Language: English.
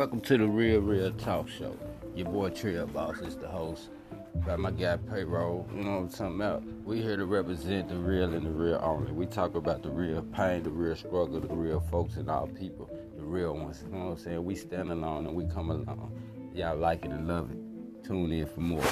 Welcome to the Real Real Talk Show. Your boy Trail Boss is the host. Got my guy Payroll, you know what I'm talking about? We here to represent the real and the real only. We talk about the real pain, the real struggle, the real folks and all people, the real ones. You know what I'm saying? We stand alone and we come along. Y'all like it and love it. Tune in for more.